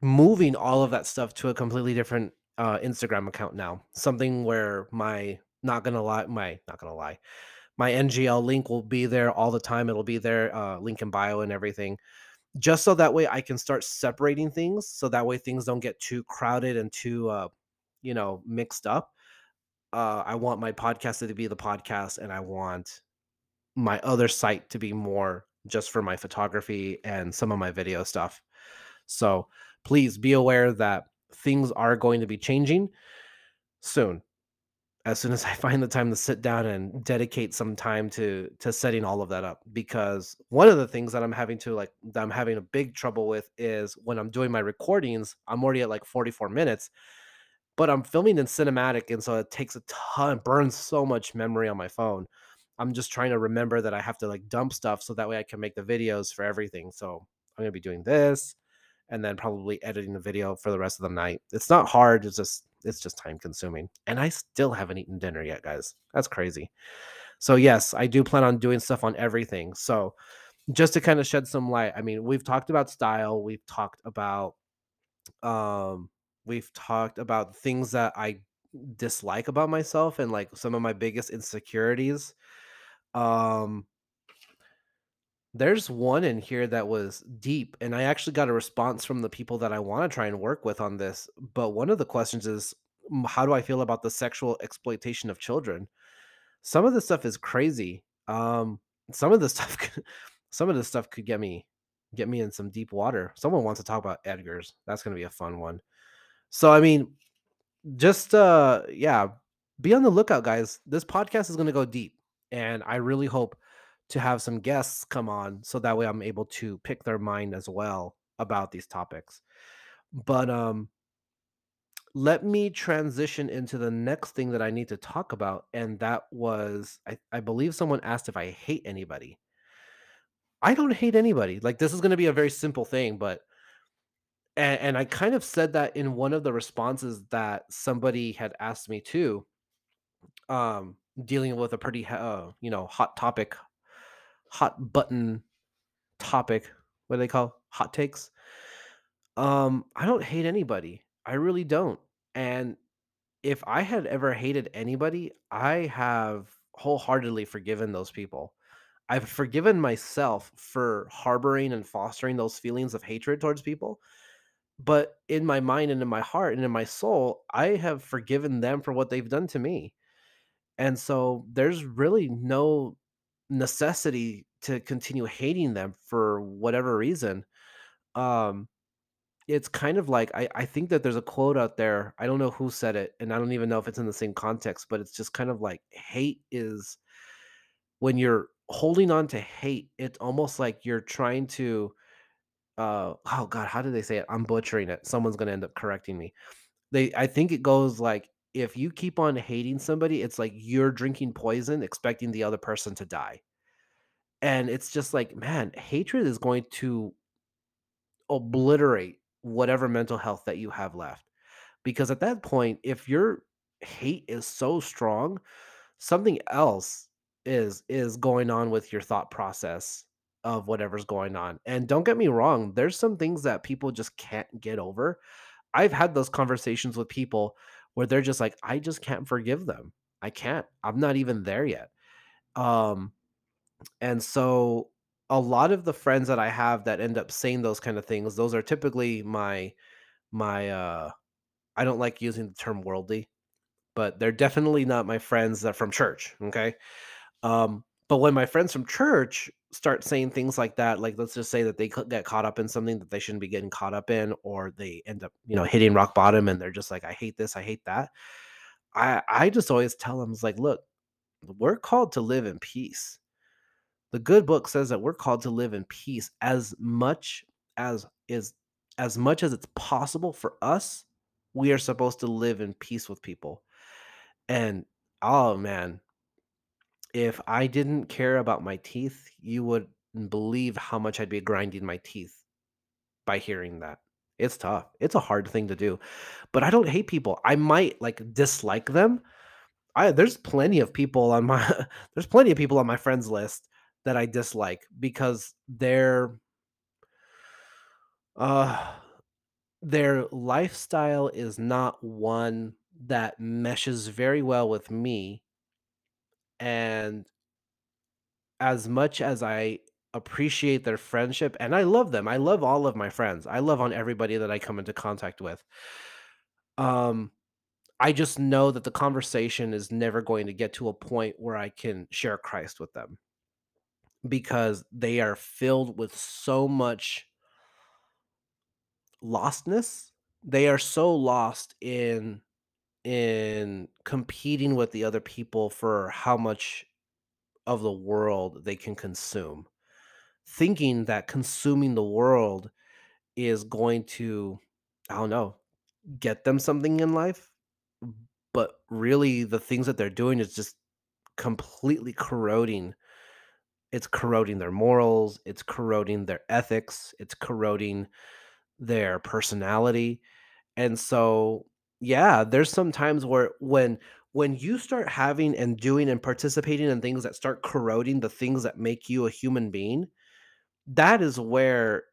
moving all of that stuff to a completely different uh, Instagram account now. Something where my not gonna lie, my not gonna lie, my NGL link will be there all the time. It'll be there, uh, link in bio and everything, just so that way I can start separating things. So that way things don't get too crowded and too, uh, you know, mixed up. Uh, I want my podcast to be the podcast, and I want my other site to be more just for my photography and some of my video stuff. So please be aware that things are going to be changing soon. As soon as I find the time to sit down and dedicate some time to to setting all of that up because one of the things that I'm having to like that I'm having a big trouble with is when I'm doing my recordings I'm already at like 44 minutes but I'm filming in cinematic and so it takes a ton burns so much memory on my phone. I'm just trying to remember that I have to like dump stuff so that way I can make the videos for everything. So I'm gonna be doing this, and then probably editing the video for the rest of the night. It's not hard. It's just it's just time consuming, and I still haven't eaten dinner yet, guys. That's crazy. So yes, I do plan on doing stuff on everything. So just to kind of shed some light, I mean, we've talked about style, we've talked about um we've talked about things that I dislike about myself and like some of my biggest insecurities. Um there's one in here that was deep and I actually got a response from the people that I want to try and work with on this. But one of the questions is "Mm, how do I feel about the sexual exploitation of children? Some of this stuff is crazy. Um some of the stuff some of this stuff could get me get me in some deep water. Someone wants to talk about Edgar's. That's going to be a fun one. So I mean, just uh yeah, be on the lookout guys. This podcast is going to go deep and I really hope to have some guests come on so that way I'm able to pick their mind as well about these topics. But um let me transition into the next thing that I need to talk about and that was I, I believe someone asked if I hate anybody. I don't hate anybody. Like this is going to be a very simple thing, but and, and I kind of said that in one of the responses that somebody had asked me too, um, dealing with a pretty uh, you know hot topic, hot button topic. What do they call hot takes? Um, I don't hate anybody. I really don't. And if I had ever hated anybody, I have wholeheartedly forgiven those people. I've forgiven myself for harboring and fostering those feelings of hatred towards people but in my mind and in my heart and in my soul, I have forgiven them for what they've done to me. And so there's really no necessity to continue hating them for whatever reason. Um, it's kind of like I, I think that there's a quote out there. I don't know who said it, and I don't even know if it's in the same context, but it's just kind of like hate is when you're holding on to hate, it's almost like you're trying to uh oh god, how did they say it? I'm butchering it. Someone's gonna end up correcting me They I think it goes like, if you keep on hating somebody, it's like you're drinking poison expecting the other person to die. And it's just like, man, hatred is going to obliterate whatever mental health that you have left. Because at that point, if your hate is so strong, something else is is going on with your thought process of whatever's going on. And don't get me wrong, there's some things that people just can't get over I've had those conversations with people where they're just like, I just can't forgive them. I can't. I'm not even there yet. Um, and so a lot of the friends that I have that end up saying those kind of things, those are typically my my uh I don't like using the term worldly, but they're definitely not my friends that from church. Okay. Um, but when my friends from church start saying things like that, like let's just say that they get caught up in something that they shouldn't be getting caught up in, or they end up, you know, hitting rock bottom and they're just like, I hate this, I hate that. I I just always tell them, it's like, look, we're called to live in peace. The good book says that we're called to live in peace as much as is as much as it's possible for us. We are supposed to live in peace with people. And oh man, if I didn't care about my teeth, you wouldn't believe how much I'd be grinding my teeth by hearing that. It's tough. It's a hard thing to do. But I don't hate people. I might like dislike them. I there's plenty of people on my there's plenty of people on my friends list that I dislike because their uh their lifestyle is not one that meshes very well with me and as much as I appreciate their friendship and I love them. I love all of my friends. I love on everybody that I come into contact with. Um I just know that the conversation is never going to get to a point where I can share Christ with them because they are filled with so much lostness. They are so lost in in competing with the other people for how much of the world they can consume thinking that consuming the world is going to, I don't know, get them something in life. But really, the things that they're doing is just completely corroding It's corroding their morals, it's corroding their ethics, it's corroding their personality. And so, yeah, there's some times where when when you start having and doing and participating in things that start corroding the things that make you a human being, that is where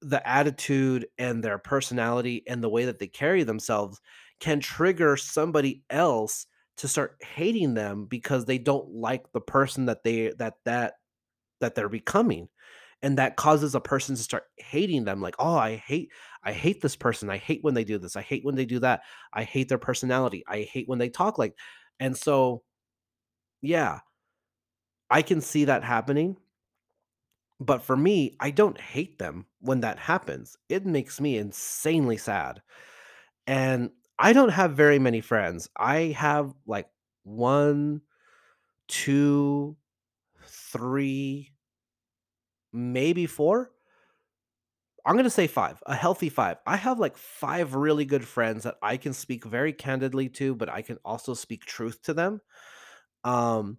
the attitude and their personality and the way that they carry themselves can trigger somebody else to start hating them because they don't like the person that they that that that they're becoming. And that causes a person to start hating them like oh i hate i hate this person i hate when they do this i hate when they do that i hate their personality i hate when they talk like and so yeah. I can see that happening but for me i don't hate them when that happens it makes me insanely sad and i don't have very many friends i have like one two three maybe four I'm gonna say 5, a healthy 5. I have, like, 5 really good friends that I can speak very candidly to, but I can also speak truth to them. Um,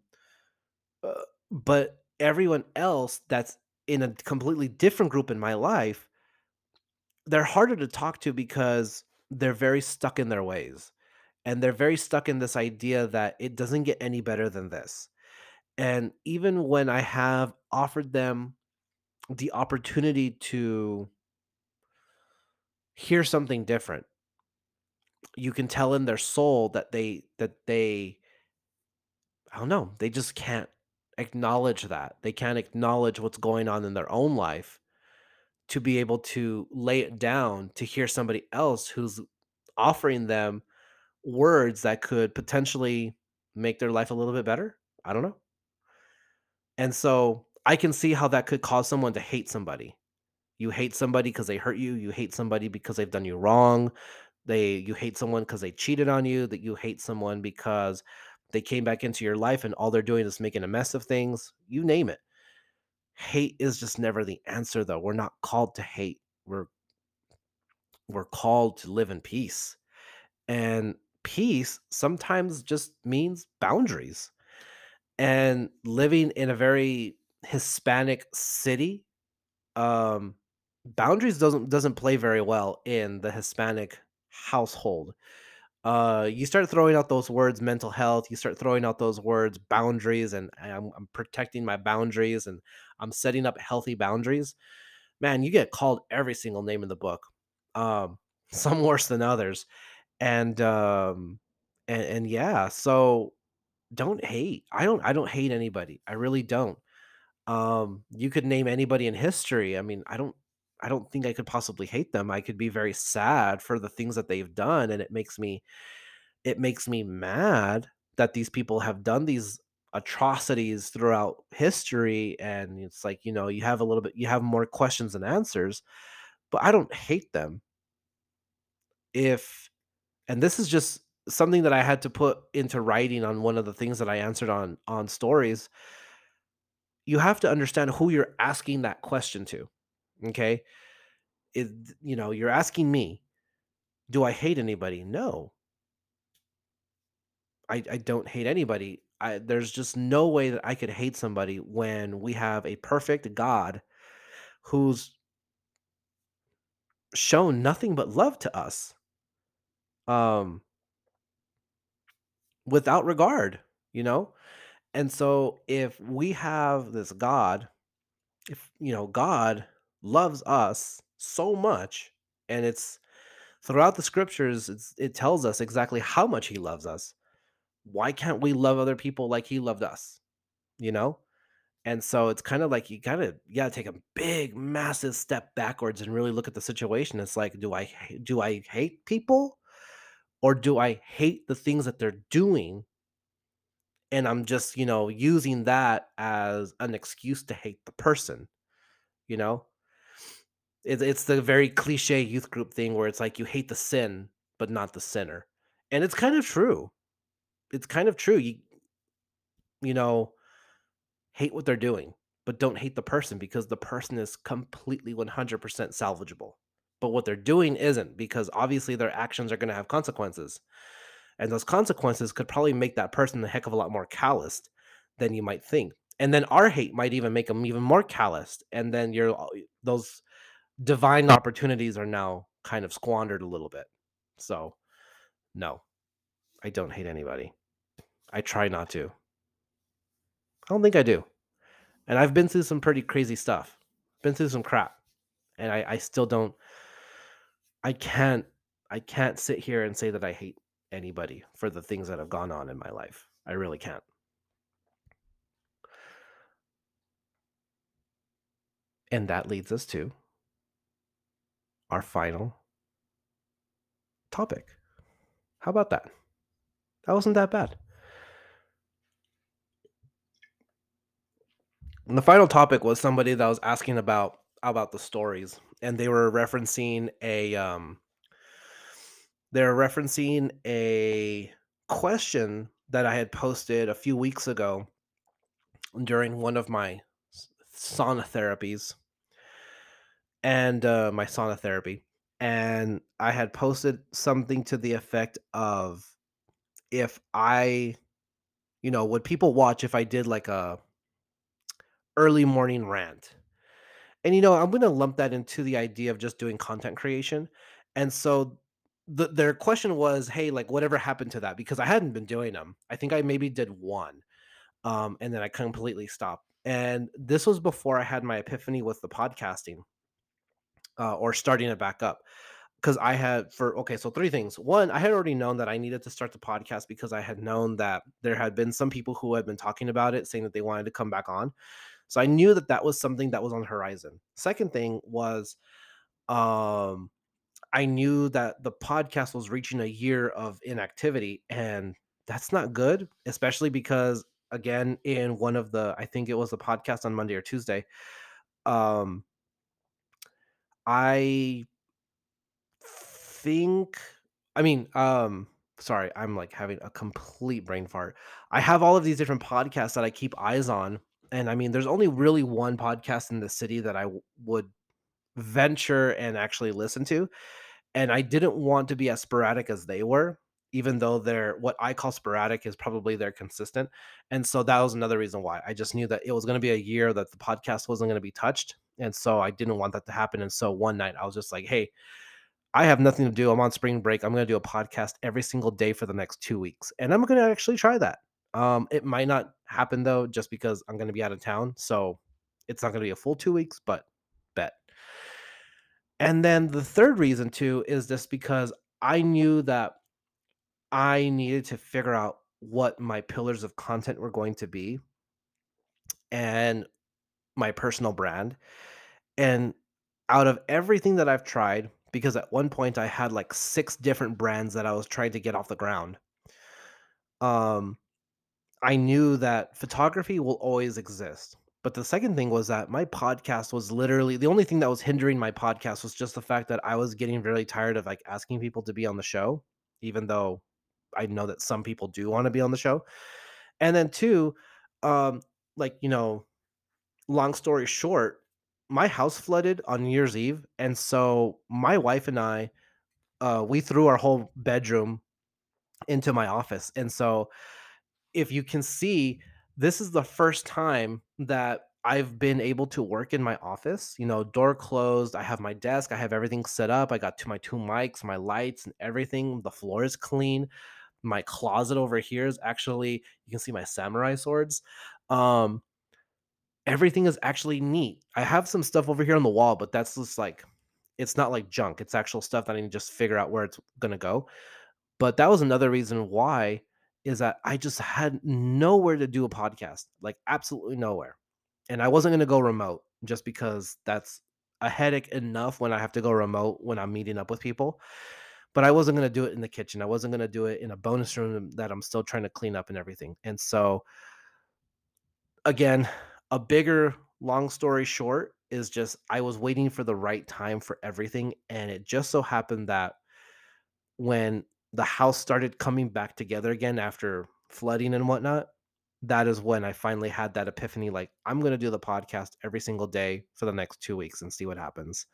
uh, but everyone else that's in a completely different group in my life, they're harder to talk to because they're very stuck in their ways, and they're very stuck in this idea that it doesn't get any better than this. And even when I have offered them the opportunity to hear something different, you can tell in their soul that they that they I don't know, they just can't acknowledge that. They can't acknowledge what's going on in their own life to be able to lay it down to hear somebody else who's offering them words that could potentially make their life a little bit better. I don't know. And so I can see how that could cause someone to hate somebody. You hate somebody because they hurt you. You hate somebody because they've done you wrong. They you hate someone because they cheated on you. That you hate someone because they came back into your life and all they're doing is making a mess of things. You name it. Hate is just never the answer, though. We're not called to hate. We're we're called to live in peace. And peace sometimes just means boundaries. And living in a very Hispanic city um boundaries doesn't doesn't play very well in the Hispanic household. Uh you start throwing out those words mental health, you start throwing out those words boundaries and I'm, I'm protecting my boundaries and I'm setting up healthy boundaries. Man, you get called every single name in the book. Um some worse than others. And um and, and yeah, so don't hate. I don't I don't hate anybody. I really don't. Um, you could name anybody in history. I mean, I don't I don't think I could possibly hate them. I could be very sad for the things that they've done and it makes me it makes me mad that these people have done these atrocities throughout history and it's like, you know, you have a little bit you have more questions than answers, but I don't hate them. If and this is just something that I had to put into writing on one of the things that I answered on on stories you have to understand who you're asking that question to. Okay. Is you know, you're asking me, do I hate anybody? No, I, I don't hate anybody. I, there's just no way that I could hate somebody when we have a perfect God who's shown nothing but love to us, um, without regard, you know? And so if we have this God if you know god loves us so much and it's throughout the scriptures it tells us exactly how much he loves us why can't we love other people like he loved us you know? And so it's kind of like you gotta you gotta take a big massive step backwards and really look at the situation. It's like do i do i hate people or do i hate the things that they're doing and i'm just you know using that as an excuse to hate the person you know It's the very cliche youth group thing where it's like you hate the sin, but not the sinner. And it's kind of true. It's kind of true. You you know, hate what they're doing, but don't hate the person because the person is completely 100% salvageable. But what they're doing isn't because obviously their actions are going to have consequences. And those consequences could probably make that person a heck of a lot more calloused than you might think. and then our hate might even make them even more calloused and then you're uh, those divine opportunities are now kind of squandered a little bit. So no i don't hate anybody. I try not to. I don't think i do. And i've been through some pretty crazy stuff. Been through some crap. And i, I still don't i can't i can't sit here and say that i hate anybody for the things that have gone on in my life i really can't And that leads us to our final topic. How about that? That wasn't that bad. And the final topic was somebody that was asking about about the stories, and they were referencing a um, they're referencing a question that I had posted a few weeks ago during one of my sauna therapies and uh, my sauna therapy, and I had posted something to the effect of if I, you know, would people watch if I did like a early morning rant? And you know, I'm going to lump that into the idea of just doing content creation. And so the, their question was, "Hey, like whatever happened to that?" Because I hadn't been doing them. I think I maybe did one, um, and then I completely stopped. And this was before I had my epiphany with the podcasting uh, or starting it back up because I had for okay, so three things. One, I had already known that I needed to start the podcast because I had known that there had been some people who had been talking about it, saying that they wanted to come back on. So I knew that that was something that was on horizon. Second thing was, um, I knew that the podcast was reaching a year of inactivity, and that's not good, especially because again, in one of the, I think it was a podcast on Monday or Tuesday, um, I think I mean, um sorry, I'm like having a complete brain fart. I have all of these different podcasts that I keep eyes on, and I mean, there's only really one podcast in the city that I w- would venture and actually listen to, and I didn't want to be as sporadic as they were, even though they're what I call sporadic is probably they're consistent. And so that was another reason why I just knew that it was going to be a year that the podcast wasn't going to be touched and so I didn't want that to happen. And so one night I was just like, hey, I have nothing to do. I'm on spring break. I'm going to do a podcast every single day for the next two weeks. And I'm going to actually try that. Um, it might not happen though, just because I'm going to be out of town. So it's not going to be a full two weeks, but. And then the third reason too is just because I knew that I needed to figure out what my pillars of content were going to be. And my personal brand. And out of everything that I've tried, because at one point I had like six different brands that I was trying to get off the ground. Um, I knew that photography will always exist. But the second thing was that my podcast was literally the only thing that was hindering my podcast was just the fact that I was getting really tired of like asking people to be on the show, even though I know that some people do want to be on the show. And then two, um, like you know, long story short, my house flooded on New Year's Eve, and so my wife and I, uh, we threw our whole bedroom into my office, and so if you can see, this is the first time that I've been able to work in my office. You know, door closed. I have my desk. I have everything set up. I got to my two mics, my lights, and everything. The floor is clean. My closet over here is actually you can see my samurai swords. Um, everything is actually neat. I have some stuff over here on the wall, but that's just like it's not like junk. It's actual stuff that I need to just figure out where it's gonna go. But that was another reason why is that I just had nowhere to do a podcast, like absolutely nowhere. And I wasn't gonna go remote just because that's a headache enough when I have to go remote when I'm meeting up with people. But I wasn't gonna do it in the kitchen. I wasn't gonna do it in a bonus room that I'm still trying to clean up and everything. And so again, a bigger long story short is just I was waiting for the right time for everything and it just so happened that when the house started coming back together again after flooding and whatnot that is when I finally had that epiphany like I'm going to do the podcast every single day for the next 2 weeks and see what happens.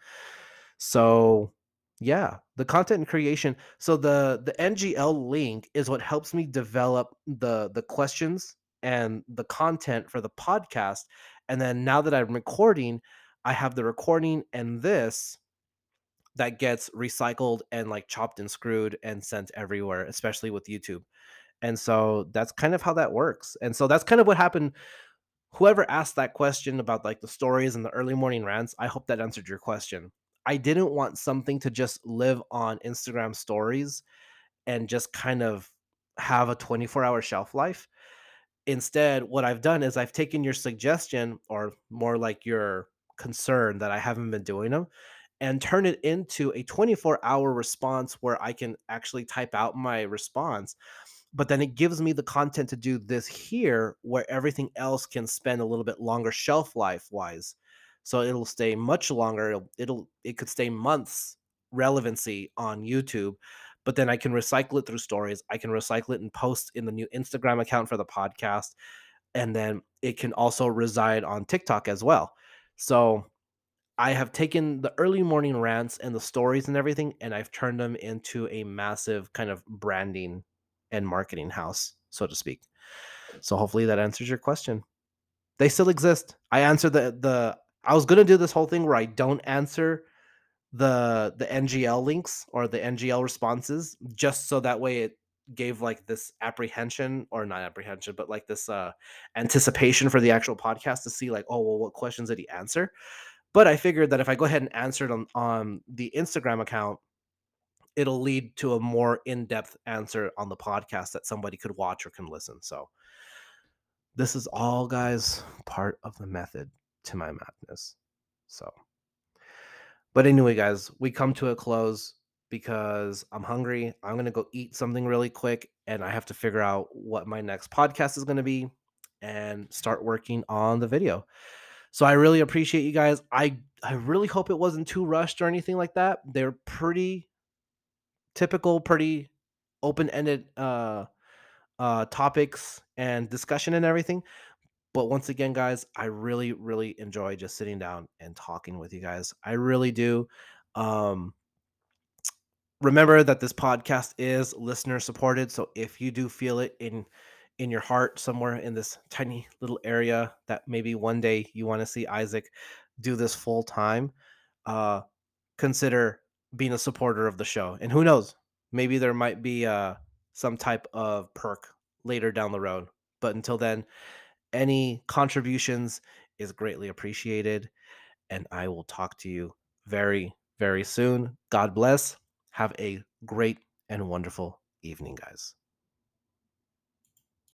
So, yeah, the content creation. So the the NGL link is what helps me develop the the questions and the content for the podcast. And then now that I'm recording, I have the recording and this that gets recycled and like chopped and screwed and sent everywhere, especially with YouTube. And so that's kind of how that works. And so that's kind of what happened. Whoever asked that question about like the stories and the early morning rants, I hope that answered your question. I didn't want something to just live on Instagram stories and just kind of have a 24 hour shelf life. Instead, what I've done is I've taken your suggestion or more like your concern that I haven't been doing them and turn it into a 24 hour response where I can actually type out my response. But then it gives me the content to do this here where everything else can spend a little bit longer shelf life wise. So it'll stay much longer. It'll, it'll it could stay months relevancy on YouTube but then I can recycle it through stories. I can recycle it and post in the new Instagram account for the podcast. And then it can also reside on TikTok as well. So I have taken the early morning rants and the stories and everything, and I've turned them into a massive kind of branding and marketing house, so to speak. So hopefully that answers your question. They still exist. I answered the the I was gonna do this whole thing where I don't answer the the NGL links or the NGL responses just so that way it gave like this apprehension or not apprehension but like this uh anticipation for the actual podcast to see like oh well what questions did he answer but i figured that if i go ahead and answer it on, on the instagram account it'll lead to a more in-depth answer on the podcast that somebody could watch or can listen so this is all guys part of the method to my madness so but anyway, guys, we come to a close because I'm hungry. I'm going to go eat something really quick and I have to figure out what my next podcast is going to be and start working on the video. So I really appreciate you guys. I I really hope it wasn't too rushed or anything like that. They're pretty typical, pretty open-ended uh uh topics and discussion and everything. But once again, guys, I really, really enjoy just sitting down and talking with you guys. I really do. Um, remember that this podcast is listener supported. So if you do feel it in in your heart somewhere in this tiny little area that maybe one day you want to see Isaac do this full time, uh, consider being a supporter of the show. And who knows, maybe there might be uh, some type of perk later down the road. But until then, any contributions is greatly appreciated. And I will talk to you very, very soon. God bless. Have a great and wonderful evening, guys.